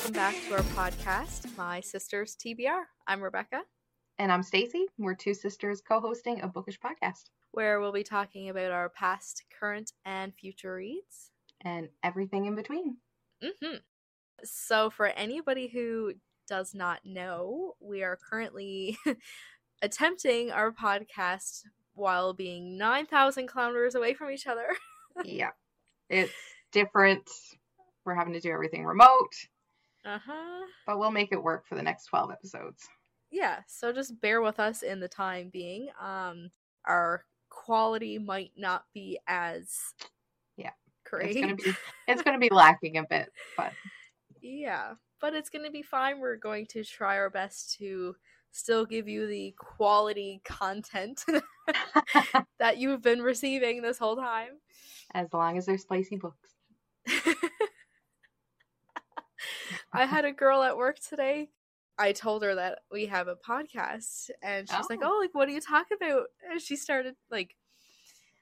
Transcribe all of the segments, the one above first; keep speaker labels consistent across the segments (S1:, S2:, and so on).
S1: welcome back to our podcast, My Sisters TBR. I'm Rebecca.
S2: And I'm Stacy. We're two sisters co-hosting a bookish podcast
S1: where we'll be talking about our past, current, and future reads
S2: and everything in between.
S1: Mm-hmm. So, for anybody who does not know, we are currently attempting our podcast while being 9,000 kilometers away from each other.
S2: yeah. It's different. We're having to do everything remote.
S1: Uh huh.
S2: But we'll make it work for the next 12 episodes.
S1: Yeah, so just bear with us in the time being. Um, our quality might not be as
S2: yeah
S1: great.
S2: It's gonna be it's gonna be lacking a bit, but
S1: yeah, but it's gonna be fine. We're going to try our best to still give you the quality content that you've been receiving this whole time.
S2: As long as they're spicy books.
S1: I had a girl at work today. I told her that we have a podcast, and she's oh. like, "Oh, like what do you talk about?" And she started like,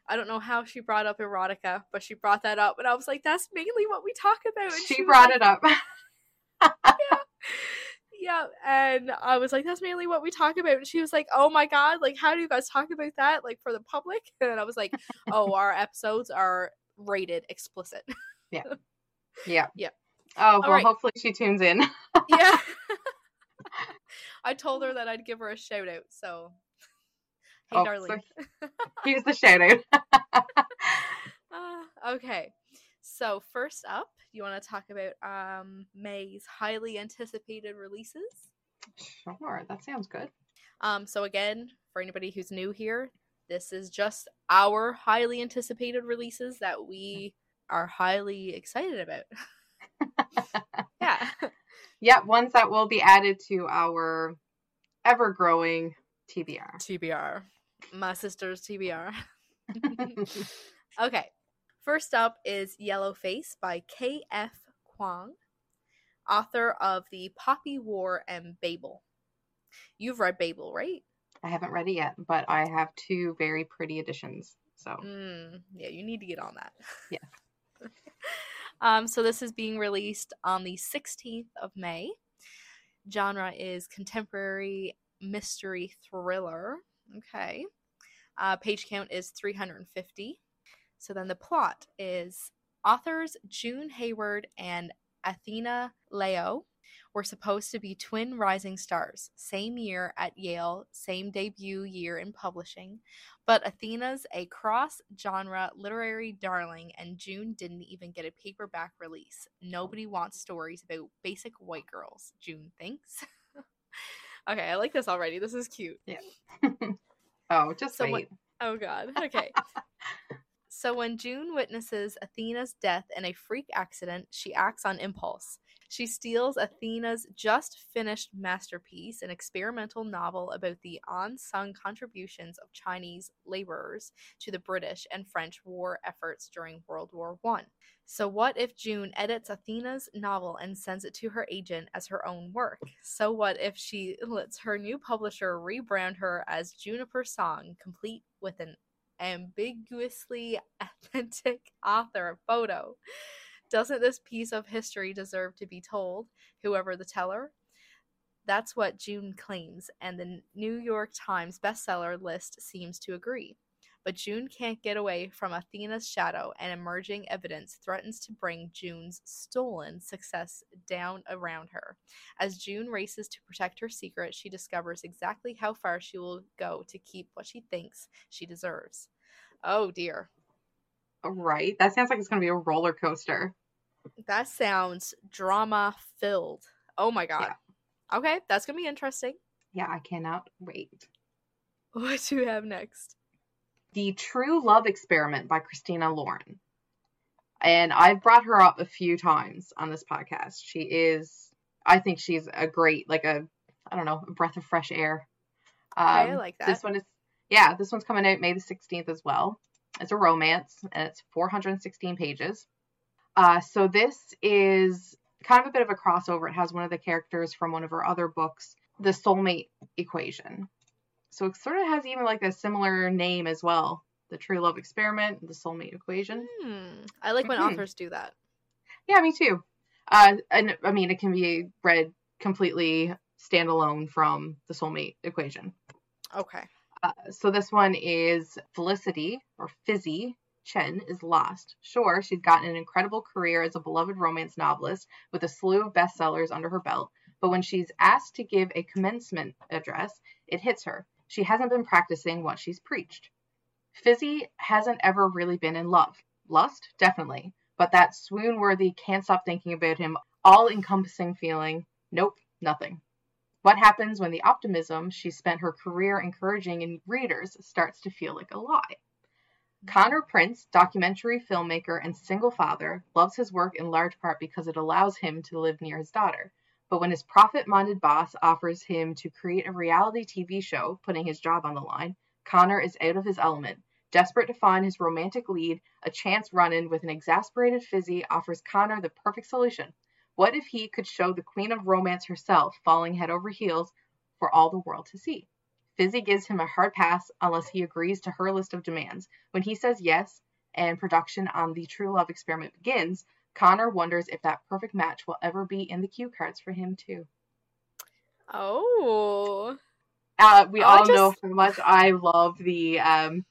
S1: I don't know how she brought up erotica, but she brought that up, and I was like, "That's mainly what we talk about." And
S2: she, she brought
S1: like,
S2: it up.
S1: yeah, yeah, and I was like, "That's mainly what we talk about." And she was like, "Oh my god, like how do you guys talk about that, like for the public?" And I was like, "Oh, our episodes are rated explicit."
S2: yeah, yeah,
S1: yeah.
S2: Oh well, right. hopefully she tunes in.
S1: yeah. I told her that I'd give her a shout out. So, hey, oh, darling.
S2: So here's the shout out.
S1: uh, okay. So, first up, you want to talk about um, May's highly anticipated releases?
S2: Sure, that sounds good.
S1: Um, so, again, for anybody who's new here, this is just our highly anticipated releases that we are highly excited about. yeah.
S2: Yep, ones that will be added to our ever growing TBR.
S1: TBR. My sister's TBR. okay. First up is Yellowface by K.F. Kuang, author of The Poppy War and Babel. You've read Babel, right?
S2: I haven't read it yet, but I have two very pretty editions. So,
S1: mm, yeah, you need to get on that.
S2: Yeah.
S1: Um, so this is being released on the 16th of May. Genre is contemporary mystery thriller. Okay. Uh, page count is 350. So then the plot is authors June Hayward and Athena Liu were supposed to be twin rising stars, same year at Yale, same debut year in publishing. But Athena's a cross genre literary darling, and June didn't even get a paperback release. Nobody wants stories about basic white girls, June thinks. okay, I like this already. This is cute.
S2: Yeah. oh, just so wait.
S1: oh, God. Okay. So, when June witnesses Athena's death in a freak accident, she acts on impulse. She steals Athena's just finished masterpiece, an experimental novel about the unsung contributions of Chinese laborers to the British and French war efforts during World War I. So, what if June edits Athena's novel and sends it to her agent as her own work? So, what if she lets her new publisher rebrand her as Juniper Song, complete with an ambiguously authentic author photo? Doesn't this piece of history deserve to be told, whoever the teller? That's what June claims, and the New York Times bestseller list seems to agree. But June can't get away from Athena's shadow, and emerging evidence threatens to bring June's stolen success down around her. As June races to protect her secret, she discovers exactly how far she will go to keep what she thinks she deserves. Oh dear.
S2: Right. That sounds like it's going to be a roller coaster.
S1: That sounds drama filled. Oh my god. Yeah. Okay, that's going to be interesting.
S2: Yeah, I cannot wait.
S1: What do we have next?
S2: The True Love Experiment by Christina Lauren. And I've brought her up a few times on this podcast. She is, I think she's a great, like a, I don't know, a breath of fresh air.
S1: Um, I like that.
S2: This one is, yeah, this one's coming out May the 16th as well. It's a romance and it's 416 pages. Uh, so this is kind of a bit of a crossover. It has one of the characters from one of her other books, The Soulmate Equation. So it sort of has even like a similar name as well. The True Love Experiment, The Soulmate Equation.
S1: Hmm. I like when mm-hmm. authors do that.
S2: Yeah, me too. Uh, and I mean, it can be read completely standalone from the soulmate equation.
S1: Okay.
S2: Uh, so this one is Felicity or Fizzy Chen is lost. Sure, she's gotten an incredible career as a beloved romance novelist with a slew of bestsellers under her belt, but when she's asked to give a commencement address, it hits her. She hasn't been practicing what she's preached. Fizzy hasn't ever really been in love. Lust, definitely, but that swoon worthy can't stop thinking about him, all encompassing feeling, nope, nothing. What happens when the optimism she spent her career encouraging in readers starts to feel like a lie? Connor Prince, documentary filmmaker and single father, loves his work in large part because it allows him to live near his daughter. But when his profit minded boss offers him to create a reality TV show, putting his job on the line, Connor is out of his element. Desperate to find his romantic lead, a chance run in with an exasperated Fizzy offers Connor the perfect solution. What if he could show the queen of romance herself falling head over heels for all the world to see? Fizzy gives him a hard pass unless he agrees to her list of demands. When he says yes, and production on the True Love experiment begins, Connor wonders if that perfect match will ever be in the cue cards for him too.
S1: Oh.
S2: Uh, we
S1: I
S2: all know
S1: just-
S2: how much I love the um,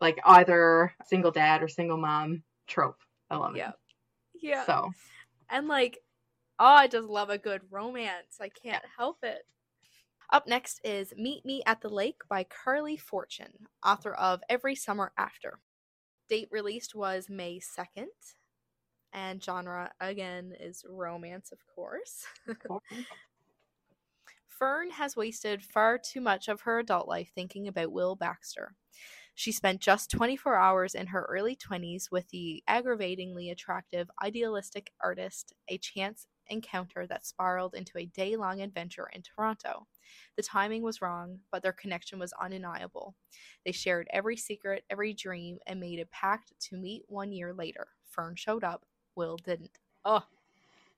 S2: like either single dad or single mom trope. I love it.
S1: Yeah. Yeah.
S2: So
S1: And like, oh, I just love a good romance. I can't help it. Up next is Meet Me at the Lake by Carley Fortune, author of Every Summer After. Date released was May 2nd. And genre, again, is romance, of course. Fern has wasted far too much of her adult life thinking about Will Baxter. She spent just 24 hours in her early 20s with the aggravatingly attractive, idealistic artist, a chance encounter that spiraled into a day long adventure in Toronto. The timing was wrong, but their connection was undeniable. They shared every secret, every dream, and made a pact to meet one year later. Fern showed up, Will didn't. Oh,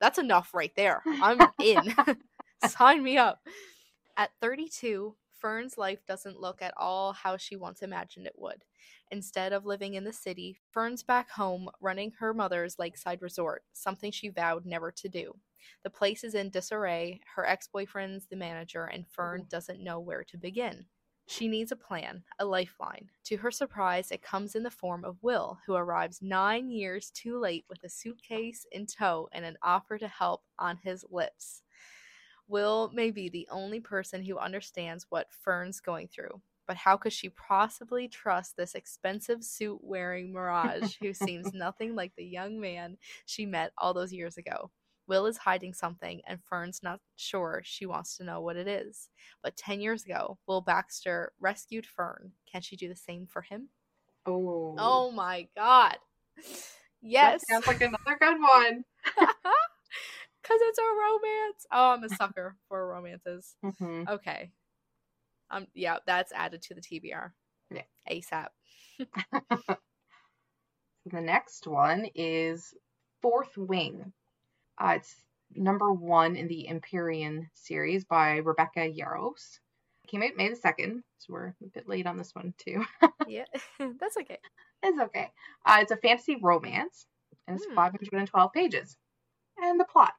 S1: that's enough right there. I'm in. Sign me up. At 32, Fern's life doesn't look at all how she once imagined it would. Instead of living in the city, Fern's back home running her mother's lakeside resort, something she vowed never to do. The place is in disarray, her ex boyfriend's the manager, and Fern doesn't know where to begin. She needs a plan, a lifeline. To her surprise, it comes in the form of Will, who arrives nine years too late with a suitcase in tow and an offer to help on his lips. Will may be the only person who understands what Fern's going through, but how could she possibly trust this expensive suit wearing Mirage who seems nothing like the young man she met all those years ago? Will is hiding something, and Fern's not sure she wants to know what it is. But 10 years ago, Will Baxter rescued Fern. Can she do the same for him?
S2: oh,
S1: Oh my god. Yes.
S2: that sounds like another good one.
S1: Because it's a romance. Oh, I'm a sucker for romances.
S2: Mhm.
S1: Okay. Um. Yeah, that's added to the TBR.
S2: Yeah.
S1: ASAP.
S2: The next one is Fourth Wing. Uh, it's number one in the Empyrean series by Rebecca Yarros. Came out May the 2nd, so we're a bit late on this one too.
S1: Yeah, that's okay.
S2: it's okay. Uh, it's a fantasy romance, and it's
S1: Hmm.
S2: 512 pages. And the plot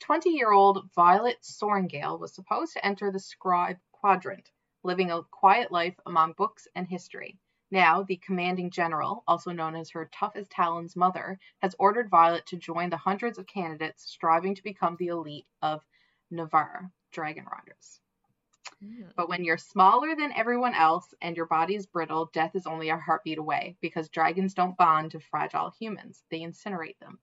S2: 20 year old Violet Sorrengail was supposed to enter the scribe quadrant, living a quiet life among books and history. Now, the commanding general, also known as her tough as Talon's mother, has ordered Violet to join the hundreds of candidates striving to become the elite of Navarre, Dragon Riders.
S1: Mm.
S2: But when you're smaller than everyone else and your body is brittle, death is only a heartbeat away because dragons don't bond to fragile humans, they incinerate them.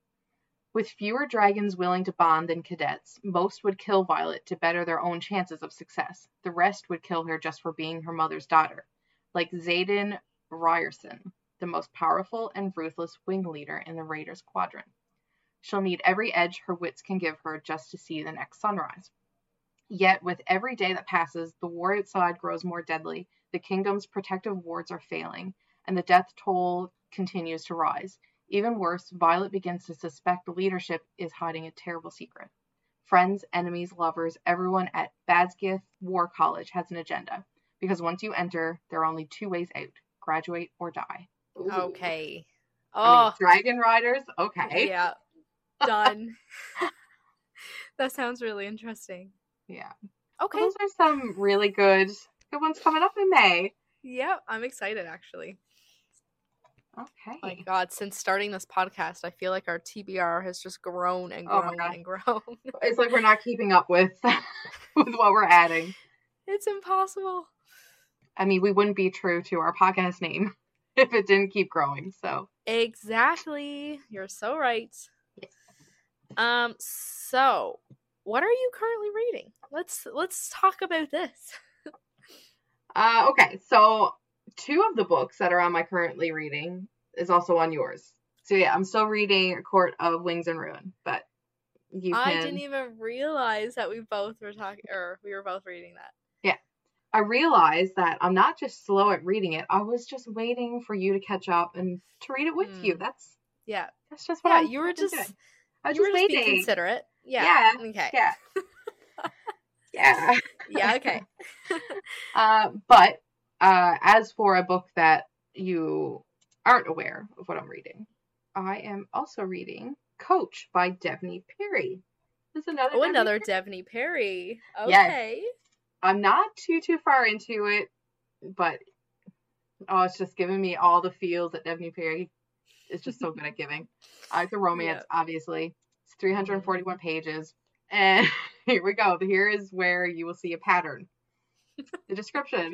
S2: With fewer dragons willing to bond than cadets, most would kill Violet to better their own chances of success. The rest would kill her just for being her mother's daughter. Like Xaden Riorson, the most powerful and ruthless wing leader in the Raiders Quadrant. She'll need every edge her wits can give her just to see the next sunrise. Yet, with every day that passes, the war outside grows more deadly, the kingdom's protective wards are failing, and the death toll continues to rise. Even worse, Violet begins to suspect the leadership is hiding a terrible secret. Friends, enemies, lovers, everyone at Basgiath War College has an agenda, because once you enter, there are only two ways out graduate or die. Ooh.
S1: Okay.
S2: I mean,
S1: Oh,
S2: Dragon Riders? Okay.
S1: yeah. Done. that sounds really interesting.
S2: Yeah.
S1: Okay.
S2: Those are some really good good ones coming up in May.
S1: Yeah, I'm excited actually.
S2: Okay.
S1: My God, since starting this podcast, I feel like our TBR has just grown and
S2: Oh
S1: grown
S2: God.
S1: and grown.
S2: It's like we're not keeping up with with what we're adding.
S1: it's impossible.
S2: I mean, we wouldn't be true to our podcast name if it didn't keep growing. So
S1: Exactly. You're so right.
S2: Yes.
S1: Um so what are you currently reading? Let's let's talk about this.
S2: Uh, okay, so two of the books that are on my currently reading is also on yours. So yeah, I'm still reading A Court of Wings and Ruin, but you can.
S1: I didn't even realize that we both were talking or we were both reading that. Yeah.
S2: I realized that I'm not just slow at reading it. I was just waiting for you to catch up and to read it with
S1: Hmm.
S2: you. That's
S1: Yeah.
S2: that's just what
S1: Yeah,
S2: I'm,
S1: you were just
S2: doing. I was
S1: you were
S2: just
S1: just being considerate. Yeah.
S2: Yeah,
S1: Okay.
S2: Yeah. yeah.
S1: Yeah, okay.
S2: Uh, but uh, as for a book that you aren't aware of what I'm reading, I am also reading Coach by Devney Perry. This is another.
S1: Oh,
S2: Devney
S1: another
S2: Perry-
S1: Devney Perry.
S2: Yes.
S1: Okay.
S2: I'm not too too far into it, but oh, it's just giving me all the feels that Devney Perry is just so good at giving. Uh, it's a romance, obviously. It's 341 pages, and here we go. Here is where you will see a pattern. The description.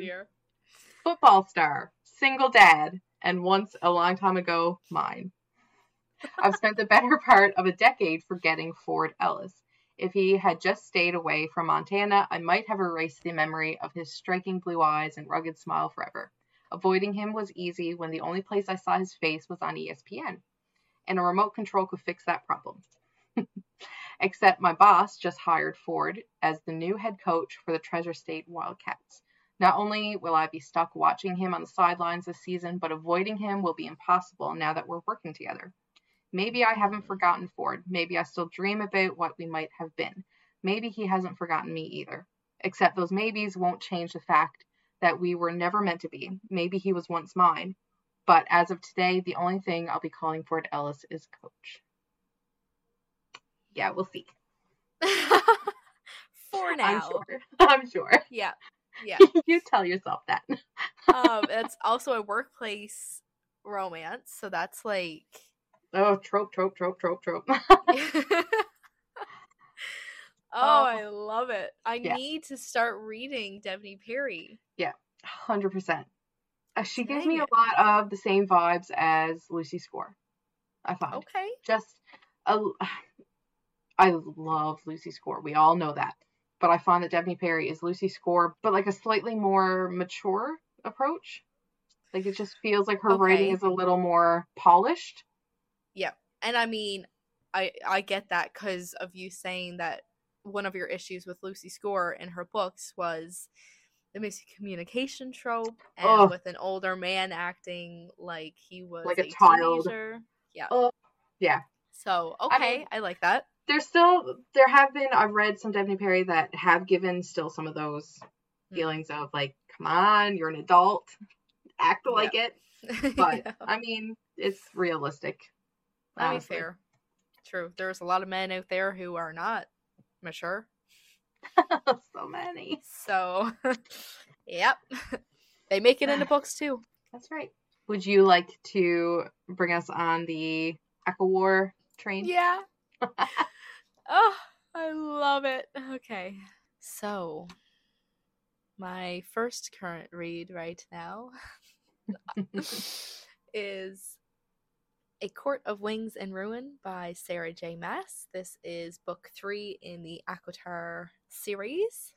S2: Football star, single dad, and once a long time ago, mine. I've spent the better part of a decade forgetting Ford Ellis. If he had just stayed away from Montana, I might have erased the memory of his striking blue eyes and rugged smile forever. Avoiding him was easy when the only place I saw his face was on ESPN, and a remote control could fix that problem. Except my boss just hired Ford as the new head coach for the Treasure State Wildcats. Not only will I be stuck watching him on the sidelines this season, but avoiding him will be impossible now that we're working together. Maybe I haven't forgotten Ford. Maybe I still dream about what we might have been. Maybe he hasn't forgotten me either. Except those maybes won't change the fact that we were never meant to be. Maybe he was once mine. But as of today, the only thing I'll be calling Ford Ellis is coach. Yeah, we'll see.
S1: For now.
S2: I'm sure. I'm sure.
S1: Yeah. Yeah.
S2: you tell yourself that.
S1: um, it's also a workplace romance, so that's like
S2: Oh, trope, trope, trope, trope, trope.
S1: Oh,
S2: Oh.
S1: I love it. I
S2: Yeah.
S1: need to start reading Devney Perry.
S2: Yeah, Hundred percent. Uh, she gives
S1: Dang
S2: me a
S1: it.
S2: lot of the same vibes as Lucy Score. I find
S1: Okay.
S2: just a, I love Lucy Score. We all know that, but I find that Devney Perry is Lucy Score, but like a slightly more mature approach. Like it just feels like her writing is a little more polished. Yeah.
S1: And I mean, I I get that because of you saying that one of your issues with Lucy Score in her books was the miscommunication trope and
S2: Ugh.
S1: with an older man acting like he was
S2: Like a child.
S1: teenager. Yeah.
S2: Oh, yeah.
S1: So
S2: I
S1: okay,
S2: mean-
S1: I like that.
S2: There's still there have been I've read some Devney Perry that have given still some of those
S1: Hmm.
S2: feelings of like, come on, you're an adult, act
S1: Yeah.
S2: like it. But
S1: Yeah.
S2: I mean, it's realistic.
S1: I mean, fair. True. There's a lot of men out there who are not mature.
S2: so many.
S1: So, yep. they make it into books too.
S2: That's right. Would you like to bring us on the ACOTAR train?
S1: Yeah. Oh, I love it. Okay. So, my first current read right now is A Court of Wings and Ruin by Sarah J. Maas. This is book three in the ACOTAR series.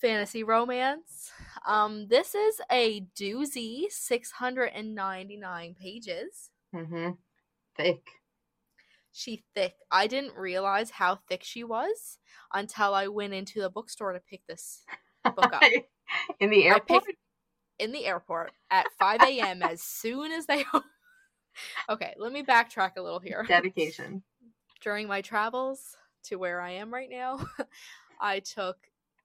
S1: Fantasy romance. Um, this is a doozy, 699 pages.
S2: mm-hmm. Thick.
S1: She thick. I didn't realize how thick she was until I went into the bookstore to pick this book up
S2: In the airport?
S1: in the airport at 5 a.m. as soon as they. Okay, let me backtrack a little here.
S2: Dedication.
S1: During my travels to where I am right now, I took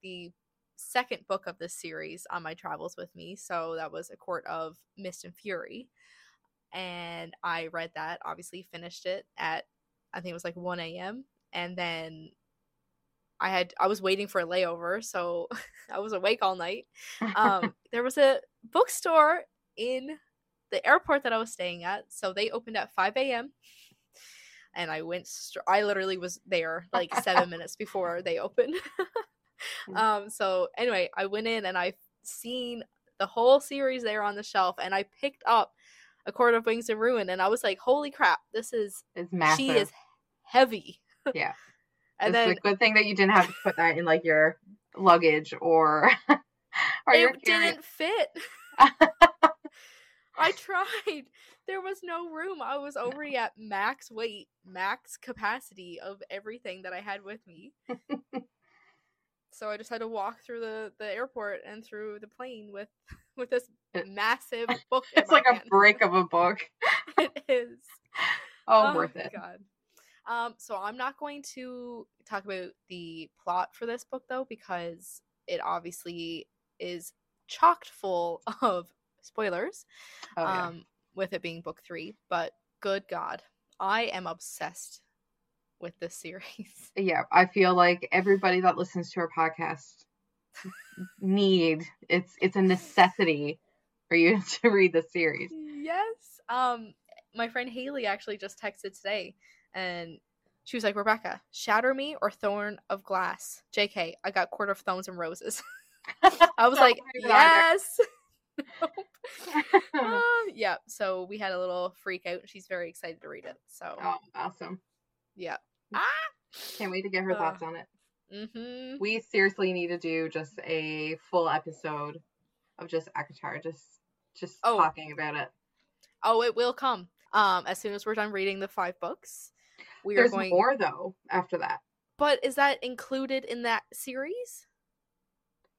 S1: the second book of this series on my travels with me. So that was A Court of Mist and Fury. And I read that, obviously finished it at I think it was like 1 a.m. And then I had I was waiting for a layover, so I was awake all night. Um, there was a bookstore in the airport that I was staying at, so they opened at 5 a.m. And I went. Str- I literally was there like seven minutes before they opened. um. So anyway, I went in and I seen the whole series there on the shelf, and I picked up a Court of Wings and Ruin, and I was like, "Holy crap! This is
S2: It's massive.
S1: she is heavy."
S2: Yeah.
S1: and
S2: it's
S1: then
S2: a good thing that you didn't have to put that in like your luggage or or
S1: it
S2: carry-
S1: didn't fit. I tried. There was no room. I was already at max weight, max capacity of everything that I had with me. so I just had to walk through the, the airport and through the plane with with this massive book.
S2: It's like a
S1: hand.
S2: brick of a book.
S1: it is.
S2: Oh, worth it.
S1: God. Um, so I'm not going to talk about the plot for this book though, because it obviously is chocked full of spoilers.
S2: Oh, yeah.
S1: um, with it being book three. But good God, I am obsessed with this series.
S2: yeah, I feel like everybody that listens to our podcast need it's it's a necessity for you to read the series.
S1: yes. Um, my friend Haley actually just texted today, and she was like, "Rebecca, shatter me or Throne of Glass." Jk, I got Court of Thorns and Roses. I was like,
S2: on there.
S1: yes. Uh, yeah. So we had a little freak out, and she's very excited to read it. So
S2: oh, awesome.
S1: yeah. Ah.
S2: Can't wait to get her
S1: Uh,
S2: thoughts on it.
S1: Mm-hmm.
S2: We seriously need to do just a full episode of just ACOTAR, just just
S1: Oh.
S2: talking about it.
S1: Oh, it will come. Um, as soon as we're done reading the five books, we
S2: There's
S1: are going.
S2: more though after that.
S1: But is that included in that series?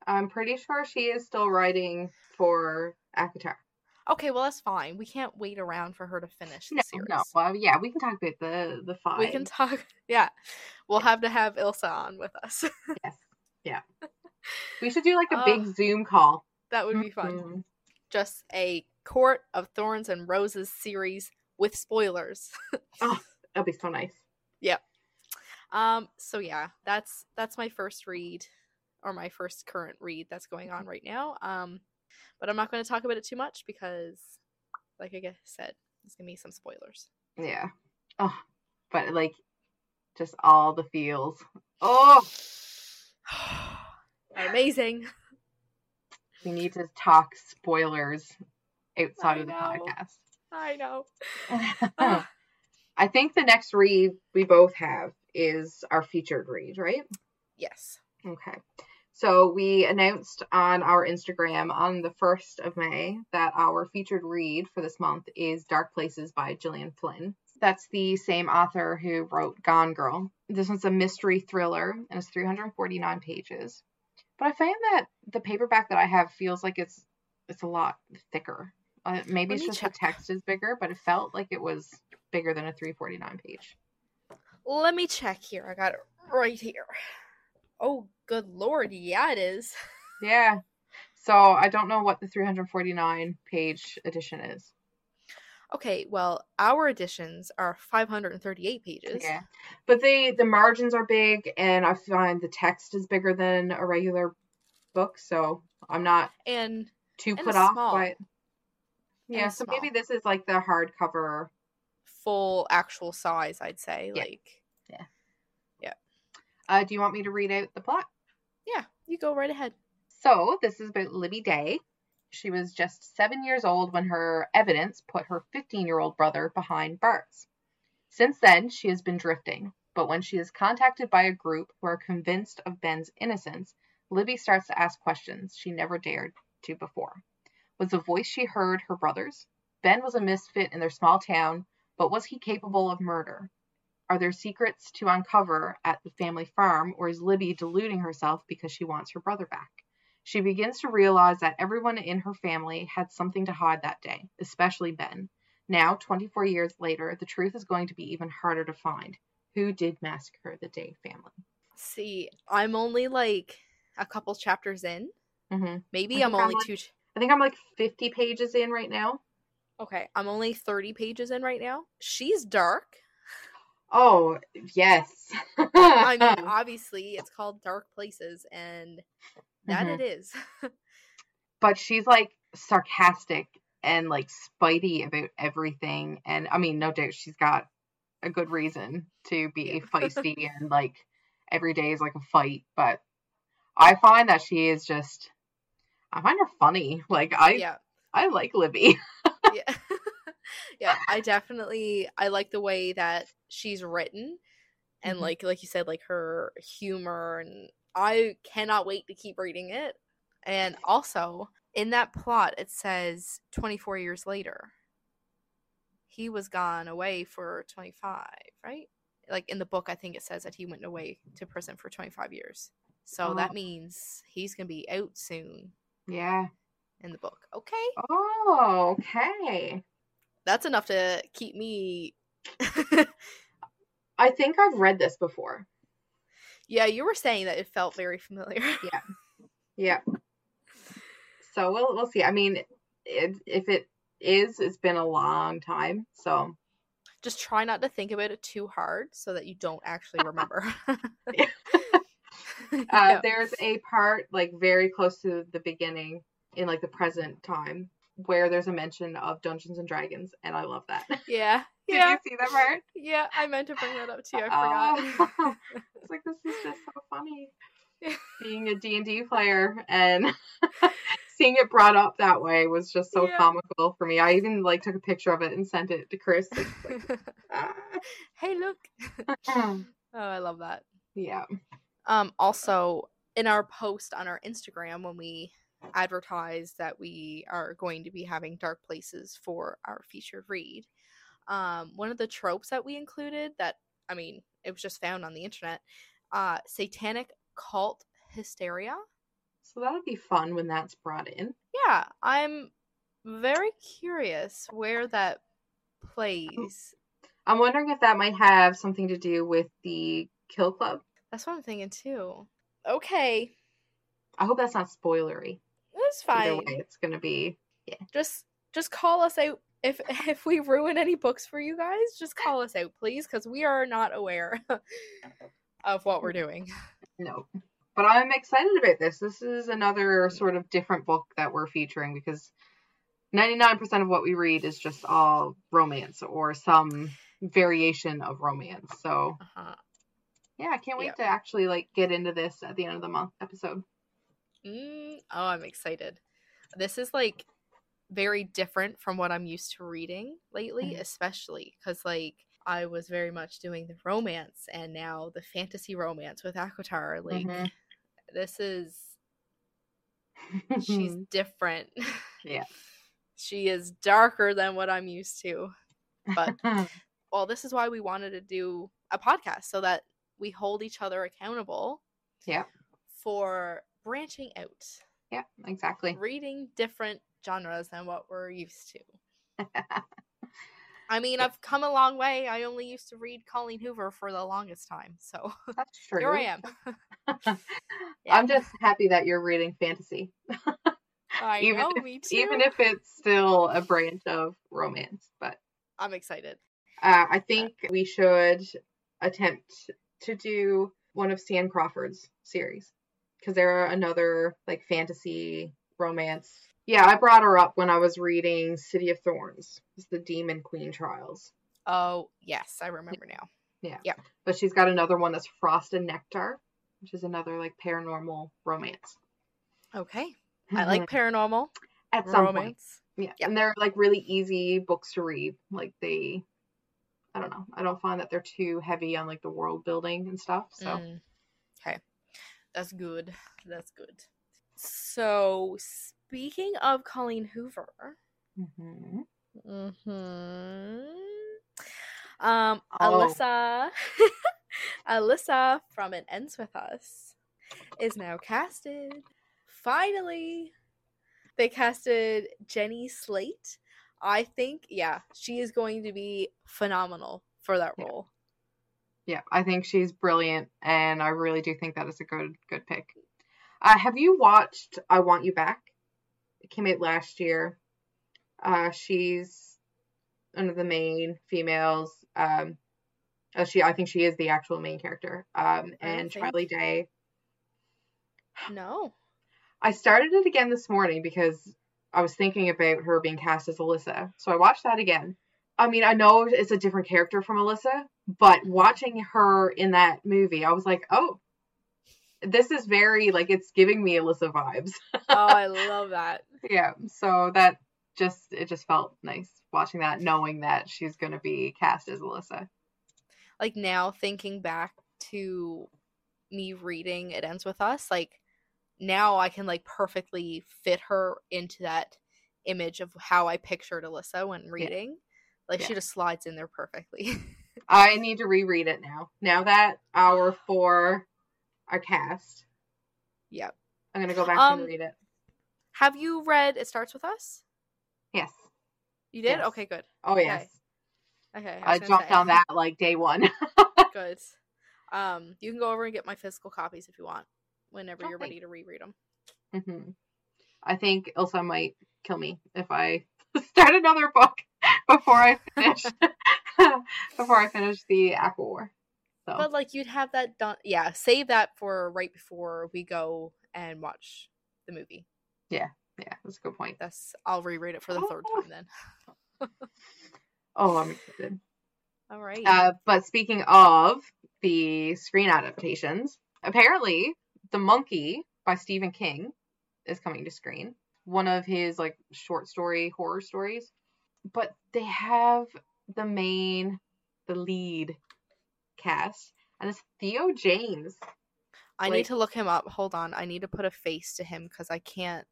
S2: I'm pretty sure she is still writing for ACOTAR.
S1: Okay, well that's fine. We can't wait around for her to finish the
S2: No,
S1: series.
S2: no. Well, yeah, we can talk about the the five.
S1: We can talk. Yeah, we'll have to have Ilsa on with us.
S2: yes, yeah. We should do like a
S1: Oh,
S2: big Zoom call.
S1: that would be fun. Just a Court of Thorns and Roses series with spoilers.
S2: Oh. That'd be so nice.
S1: Um. So yeah, that's that's my first read, or my first current read that's going on right now. Um, but I'm not going to talk about it too much because, like I said, there's gonna be some spoilers.
S2: Yeah. Oh, but like, just all the feels. Oh,
S1: Amazing.
S2: we need to talk spoilers outside
S1: I
S2: of the
S1: know. I know.
S2: podcast. I think the next read we both have is our featured read, right?
S1: yes.
S2: Okay. So we announced on our Instagram on the 1st of May that our featured read for this month is Dark Places by Gillian Flynn. That's the same author who wrote Gone Girl. This one's a mystery thriller and it's 349 pages. But I find that the paperback that I have feels like it's it's a lot thicker. Uh, maybe
S1: Let
S2: it's just
S1: check.
S2: the text is bigger, but it felt like it was bigger than a 349 page.
S1: Let me check here. I got it right here. Oh, good lord. Yeah, it is.
S2: Yeah. So I don't know what the 349 page edition is.
S1: Okay, well, our editions are 538 pages.
S2: Yeah. But they the margins are big and I find the text is bigger than a regular book, so I'm not
S1: And
S2: too
S1: And
S2: put off
S1: small.
S2: by it. Yeah, so maybe this is like the hardcover.
S1: full actual size, I'd say.
S2: Yeah.
S1: Like, Yeah. Yeah.
S2: Uh, do you want me to read out the plot?
S1: yeah, you go right ahead.
S2: So, this is about Libby Day. She was just seven years old when her evidence put her 15 year old brother behind bars. Since then, she has been drifting, but when she is contacted by a group who are convinced of Ben's innocence, Libby starts to ask questions she never dared to before. Was the voice she heard her brother's? Ben was a misfit in their small town, but was he capable of murder? Are there secrets to uncover at the family farm, or is Libby deluding herself because she wants her brother back? She begins to realize that everyone in her family had something to hide that day, especially Ben. Now, 24 years later, the truth is going to be even harder to find. Who did massacre the Day family?
S1: See, I'm only like a couple chapters in.
S2: hmm
S1: Maybe I'm
S2: think I'm
S1: only
S2: like-
S1: two. ch-
S2: I think I'm like 50 pages in right now.
S1: Okay, I'm only 30 pages in right now. She's dark.
S2: Oh, yes.
S1: I mean, obviously, it's called Dark Places, and that
S2: Mhm.
S1: it is.
S2: but she's like sarcastic and like spitey about everything. And I mean, no doubt she's got a good reason to be
S1: Yeah.
S2: feisty and like every day is like a fight. But I find that she is just, I find her funny. Like I,
S1: yeah,
S2: I like Libby.
S1: yeah, yeah. I definitely I like the way that she's written, and
S2: Mhm.
S1: like like you said, like her humor, and I cannot wait to keep reading it. And also in that plot, it says 24 years later. He was gone away for 25, right? Like in the book, I think it says that he went away to prison for 25 years. So
S2: Oh.
S1: that means he's gonna be out soon
S2: Yeah.
S1: in the book. Okay.
S2: Oh, okay.
S1: that's enough to keep me
S2: I think I've read this before.
S1: Yeah you were saying that it felt very familiar
S2: Yeah. Yeah. So we'll we'll see. I mean, it, if it is, it's been a long time. So
S1: just try not to think about it too hard so that you don't actually remember
S2: Uh,
S1: yeah.
S2: There's a part like very close to the beginning in like the present time where there's a mention of Dungeons and Dragons, and I love that.
S1: yeah
S2: Did
S1: yeah
S2: you see that part?
S1: yeah i meant to bring that up to you. i forgot
S2: Oh, it's like this is just so funny. Being a D&D player and seeing it brought up that way was just so
S1: Yeah.
S2: comical for me. I even like took a picture of it and sent it to Chris. Like,
S1: hey look
S2: ah.
S1: oh i love that
S2: yeah.
S1: um also in our post on our instagram when we advertise that we are going to be having dark places for our featured read um one of the tropes that we included that i mean it was just found on the internet uh satanic cult hysteria
S2: So that'll be fun when that's brought in.
S1: yeah i'm very curious where that plays
S2: I'm wondering if that might have something to do with the Kill Club.
S1: that's what i'm thinking too okay
S2: I hope that's not spoilery.
S1: that's
S2: Either
S1: fine
S2: way, it's gonna be. yeah.
S1: just just call us out if if we ruin any books for you guys just call us out please because we are not aware of what we're doing
S2: No. But I'm excited about this. This is another sort of different book that we're featuring because 99% of what we read is just all romance or some variation of romance. So,
S1: uh-huh.
S2: yeah, I can't wait
S1: Yep.
S2: to actually like get into this at the end of the month episode.
S1: mm, oh i'm excited this is like very different from what i'm used to reading lately
S2: Mhm.
S1: especially because like i was very much doing the romance and now the fantasy romance with ACOTAR like
S2: Mhm.
S1: this is she's different
S2: Yeah.
S1: she is darker than what i'm used to but well, this is why we wanted to do a podcast so that we hold each other accountable
S2: Yeah.
S1: for branching out,
S2: yeah, exactly.
S1: reading different genres than what we're used to. I mean, I've come a long way. I only used to read Colleen Hoover for the longest time. So
S2: That's true.
S1: here I am.
S2: I'm just happy that you're reading fantasy,
S1: I
S2: even
S1: know,
S2: if-
S1: me too.
S2: even if it's still a branch of romance. But
S1: I'm excited.
S2: Uh, I think we should attempt to do one of C.N. Crawford's series because they're another like fantasy romance. Yeah, I brought her up when I was reading City of Thorns. It's the Demon Queen Trials.
S1: Oh, yes, I remember now. Yeah. Yeah.
S2: But she's got another one that's Frost and Nectar, which is another like paranormal romance.
S1: Okay. I like paranormal
S2: at some point. Yeah.
S1: Yeah.
S2: And they're like really easy books to read. Like they I don't know. I don't find that they're too heavy on like the world building and stuff. So
S1: Mm. Okay. That's good. That's good. So, speaking of Colleen Hoover,
S2: Mhm.
S1: hmm um,
S2: Oh.
S1: Alyssa, Alyssa from It Ends With Us is now casted. Finally, they casted Jenny Slate. I think, yeah, she is going to be phenomenal for that
S2: Yeah.
S1: role.
S2: Yeah, I think she's brilliant, and I really do think that is a good good pick. Uh, have you watched I Want You Back? Came out last year. Uh, she's one of the main females. Um, Oh, she I think she is the actual main character. Um, and Charlie Day.
S1: No.
S2: I started it again this morning because I was thinking about her being cast as Alyssa. So I watched that again. I mean, I know it's a different character from Alyssa, but watching her in that movie, I was like, oh, this is very like it's giving me Alyssa vibes.
S1: Oh, I love that.
S2: yeah. So that just it just felt nice watching that, knowing that she's gonna be cast as Alyssa.
S1: Like now thinking back to me reading It Ends With Us, like now I can like perfectly fit her into that image of how I pictured Alyssa when reading. Like she just slides in there perfectly.
S2: I need to reread it now. Now that our four are cast,
S1: yep.
S2: I'm gonna go back
S1: Um,
S2: and read it.
S1: Have you read It Starts With Us?
S2: Yes.
S1: You did?
S2: Yes.
S1: Okay, good.
S2: Oh yes.
S1: Okay.
S2: I
S1: gonna
S2: jumped
S1: say.
S2: on that like day one.
S1: Good. Um, you can go over and get my physical copies if you want, whenever you're ready to reread them.
S2: hmm I think Ilsa might kill me if I start another book before I finish before I finish the ACOTAR. So
S1: But like you'd have that done. Yeah, save that for right before we go and watch the movie.
S2: yeah, yeah, that's a good point.
S1: That's I'll reread it for the third
S2: Oh.
S1: time then.
S2: Oh, I'm excited.
S1: All right.
S2: Uh, but speaking of the screen adaptations, apparently The Monkey by Stephen King is coming to screen. One of his like short story horror stories. But they have the main the lead cast and it's Theo James.
S1: I
S2: like-
S1: need to look him up. Hold on. I need to put a face to him because I can't.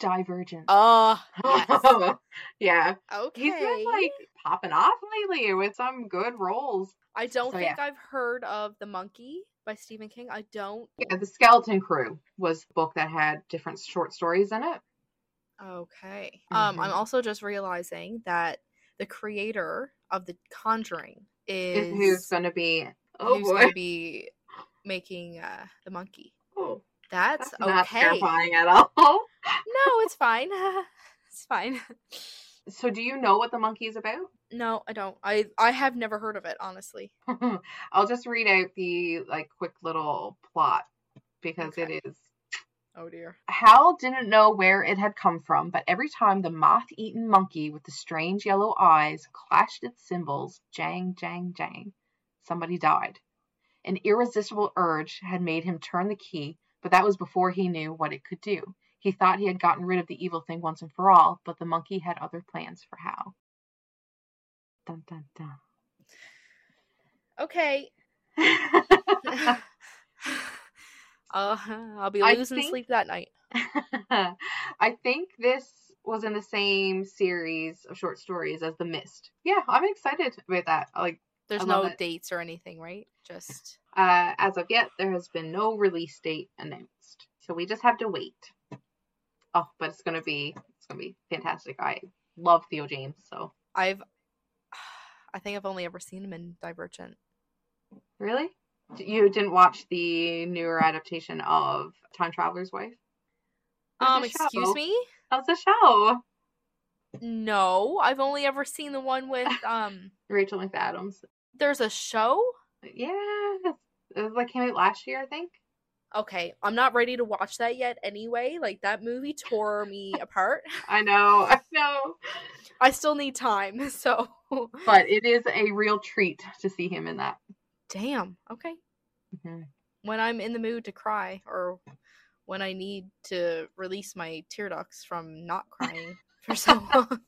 S2: Divergent.
S1: Oh, yes.
S2: yeah.
S1: okay.
S2: He's been like popping off lately with some good roles.
S1: I don't
S2: so,
S1: think
S2: yeah.
S1: I've heard of The Monkey by Stephen King. I don't.
S2: Yeah, The Skeleton Crew was the book that had different short stories in it.
S1: Okay. Um, I'm
S2: Mhm.
S1: also just realizing that the creator of The Conjuring is
S2: who's gonna be oh
S1: who's gonna be making uh the monkey.
S2: Oh,
S1: That's,
S2: that's not
S1: okay.
S2: terrifying at all.
S1: No, it's fine. it's fine.
S2: so do you know what the monkey is about?
S1: No, I don't. I I have never heard of it, honestly.
S2: I'll just read out the like quick little plot because
S1: Okay.
S2: it is
S1: Oh dear.
S2: Hal didn't know where it had come from, but every time the moth eaten monkey with the strange yellow eyes clashed its cymbals, jang, jang, jang, somebody died. An irresistible urge had made him turn the key, but that was before he knew what it could do. He thought he had gotten rid of the evil thing once and for all, but the monkey had other plans for Hal. Dun dun
S1: Okay.
S2: dun.
S1: uh, I'll be losing
S2: think-
S1: sleep that night.
S2: I think this was in the same series of short stories as The Mist. Yeah, I'm excited about that. Like,
S1: There's no
S2: it.
S1: dates or anything, right? Just
S2: uh, as of yet, there has been no release date announced, so we just have to wait. Oh, but it's gonna be it's gonna be fantastic. I love Theo James, so
S1: I've I think I've only ever seen him in Divergent.
S2: really, you didn't watch the newer adaptation of Time Traveler's Wife? There's
S1: Um, excuse me?
S2: How's a show?
S1: No, I've only ever seen the one with um
S2: Rachel McAdams.
S1: there's a show?
S2: Yeah, it was like came out last year, I think.
S1: Okay, I'm not ready to watch that yet anyway. Like that movie tore me apart.
S2: I know, I know.
S1: I still need time. So
S2: But it is a real treat to see him in that.
S1: Damn. Okay.
S2: Mhm.
S1: When I'm in the mood to cry or when I need to release my tear ducts from not crying for so long,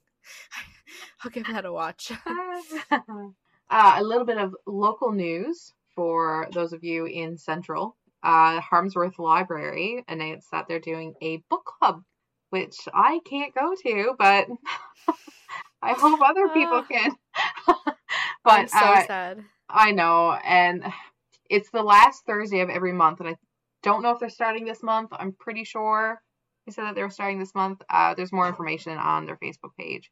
S1: I'll give that a watch.
S2: uh, a little bit of local news for those of you in Central. Uh, Harmsworth Library announced that they're doing a book club, which I can't go to, but I hope other people
S1: Ah.
S2: can.
S1: I'm
S2: but
S1: so
S2: uh,
S1: sad.
S2: I know, and it's the last Thursday of every month, and I don't know if they're starting this month. I'm pretty sure they said that they were starting this month. Uh, there's more information on their Facebook page.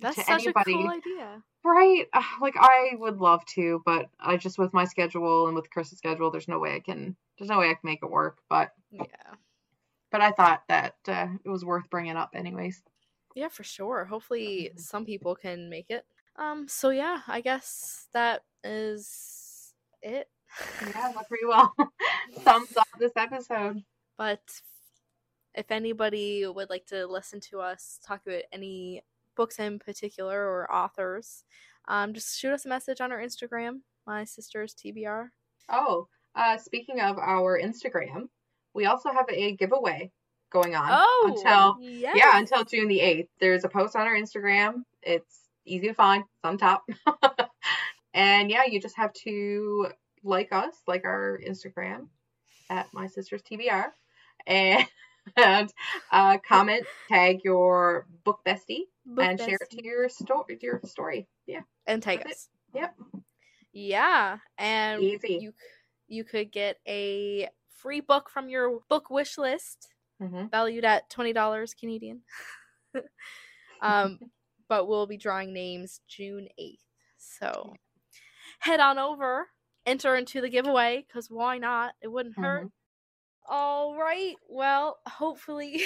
S1: That's
S2: to
S1: such
S2: anybody-
S1: a cool idea.
S2: Right? Uh, Like I would love to, but I just with my schedule and with Chris's schedule, there's no way I can. There's no way I can make it work. But
S1: Yeah.
S2: but I thought that uh, it was worth bringing up, anyways.
S1: Yeah, for sure. Hopefully,
S2: Mhm.
S1: some people can make it. Um, so yeah, I guess that is it.
S2: Yeah, that pretty well sums up this episode.
S1: But if anybody would like to listen to us talk about any books in particular or authors, um, just shoot us a message on our Instagram, my sister's TBR.
S2: Oh, uh, speaking of our Instagram, we also have a giveaway going on
S1: Oh,
S2: until
S1: yes.
S2: yeah until June the eighth. There's a post on our Instagram. It's easy to find. It's on top. and yeah, you just have to like us, like our Instagram at my sister's TBR, and uh, comment, tag your book bestie,
S1: Book
S2: and share it to your story. Your story. Yeah,
S1: and tag
S2: That's it.
S1: us.
S2: Yep.
S1: Yeah, and
S2: Easy.
S1: you you could get a free book from your book wish list,
S2: hmm
S1: valued at twenty dollars Canadian. um, but we'll be drawing names June eighth. So head on over, enter into the giveaway because why not? It wouldn't hurt. All right. Well, hopefully,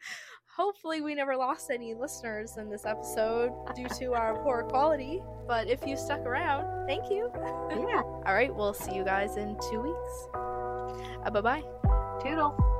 S1: hopefully we never lost any listeners in this episode due to our poor quality. But if you stuck around, thank you.
S2: Yeah.
S1: All right. We'll see you guys in two weeks. Uh, bye bye.
S2: Toodles.